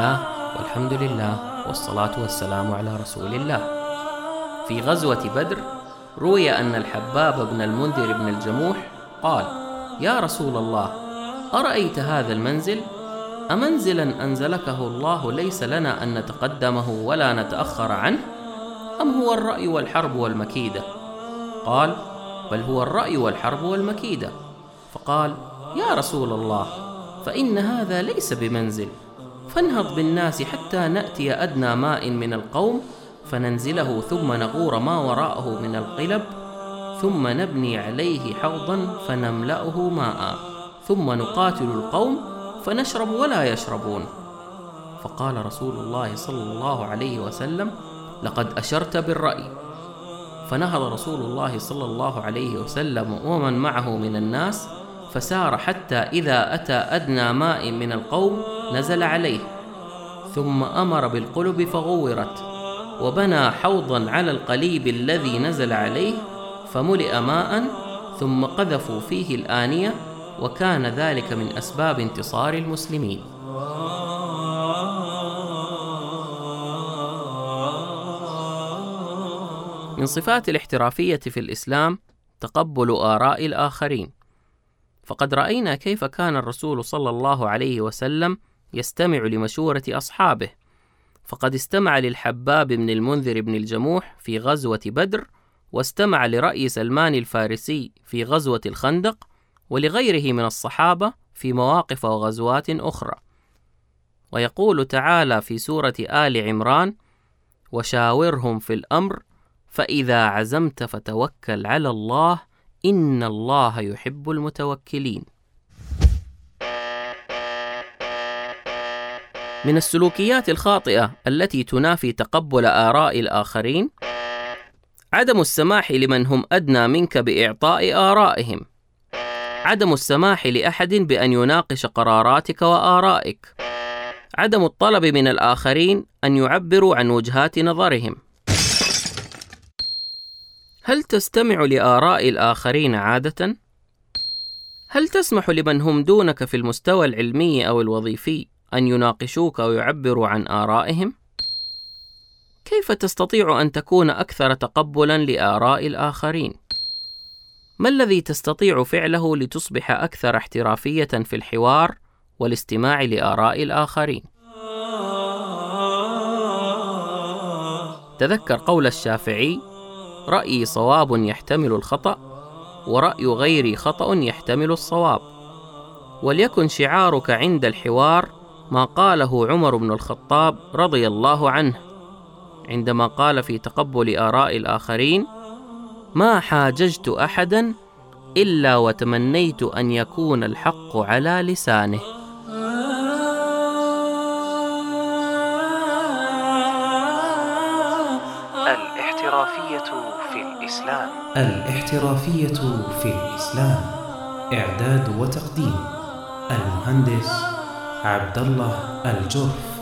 الحمد لله والصلاة والسلام على رسول الله. في غزوة بدر روي أن الحباب بن المنذر بن الجموح قال: يا رسول الله أرأيت هذا المنزل؟ أمنزلا أنزلكه الله ليس لنا أن نتقدمه ولا نتأخر عنه؟ أم هو الرأي والحرب والمكيدة؟ قال: بل هو الرأي والحرب والمكيدة. فقال: يا رسول الله فإن هذا ليس بمنزل فانهض بالناس حتى نأتي أدنى ماء من القوم فننزله ثم نغور ما وراءه من القلب ثم نبني عليه حوضا فنملأه ماء ثم نقاتل القوم فنشرب ولا يشربون. فقال رسول الله صلى الله عليه وسلم لقد أشرت بالرأي. فنهض رسول الله صلى الله عليه وسلم ومن معه من الناس فسار حتى إذا أتى أدنى ماء من القوم نزل عليه ثم أمر بالقلب فغورت وبنى حوضا على القليب الذي نزل عليه فملئ ماء ثم قذفوا فيه الآنية وكان ذلك من أسباب انتصار المسلمين. من صفات الاحترافية في الإسلام تقبل آراء الآخرين. فقد رأينا كيف كان الرسول صلى الله عليه وسلم يستمع لمشورة أصحابه. فقد استمع للحباب بن المنذر بن الجموح في غزوة بدر واستمع لرأي سلمان الفارسي في غزوة الخندق ولغيره من الصحابة في مواقف وغزوات أخرى. ويقول تعالى في سورة آل عمران وشاورهم في الأمر فإذا عزمت فتوكل على الله إن الله يحب المتوكلين. من السلوكيات الخاطئة التي تنافي تقبل آراء الآخرين عدم السماح لمن هم أدنى منك بإعطاء آرائهم. عدم السماح لأحد بأن يناقش قراراتك وآرائك. عدم الطلب من الآخرين أن يعبروا عن وجهات نظرهم. هل تستمع لآراء الآخرين عادة؟ هل تسمح لمن هم دونك في المستوى العلمي أو الوظيفي أن يناقشوك ويعبروا عن آرائهم؟ كيف تستطيع أن تكون أكثر تقبلاً لآراء الآخرين؟ ما الذي تستطيع فعله لتصبح أكثر احترافية في الحوار والاستماع لآراء الآخرين؟ تذكر قول الشافعي رأيي صواب يحتمل الخطأ ورأي غيري خطأ يحتمل الصواب. وليكن شعارك عند الحوار ما قاله عمر بن الخطاب رضي الله عنه عندما قال في تقبل آراء الآخرين ما حاججت أحدا إلا وتمنيت أن يكون الحق على لسانه. الاحترافية في الإسلام. الاحترافية في الإسلام. إعداد وتقديم. المهندس عبد الله الجرف.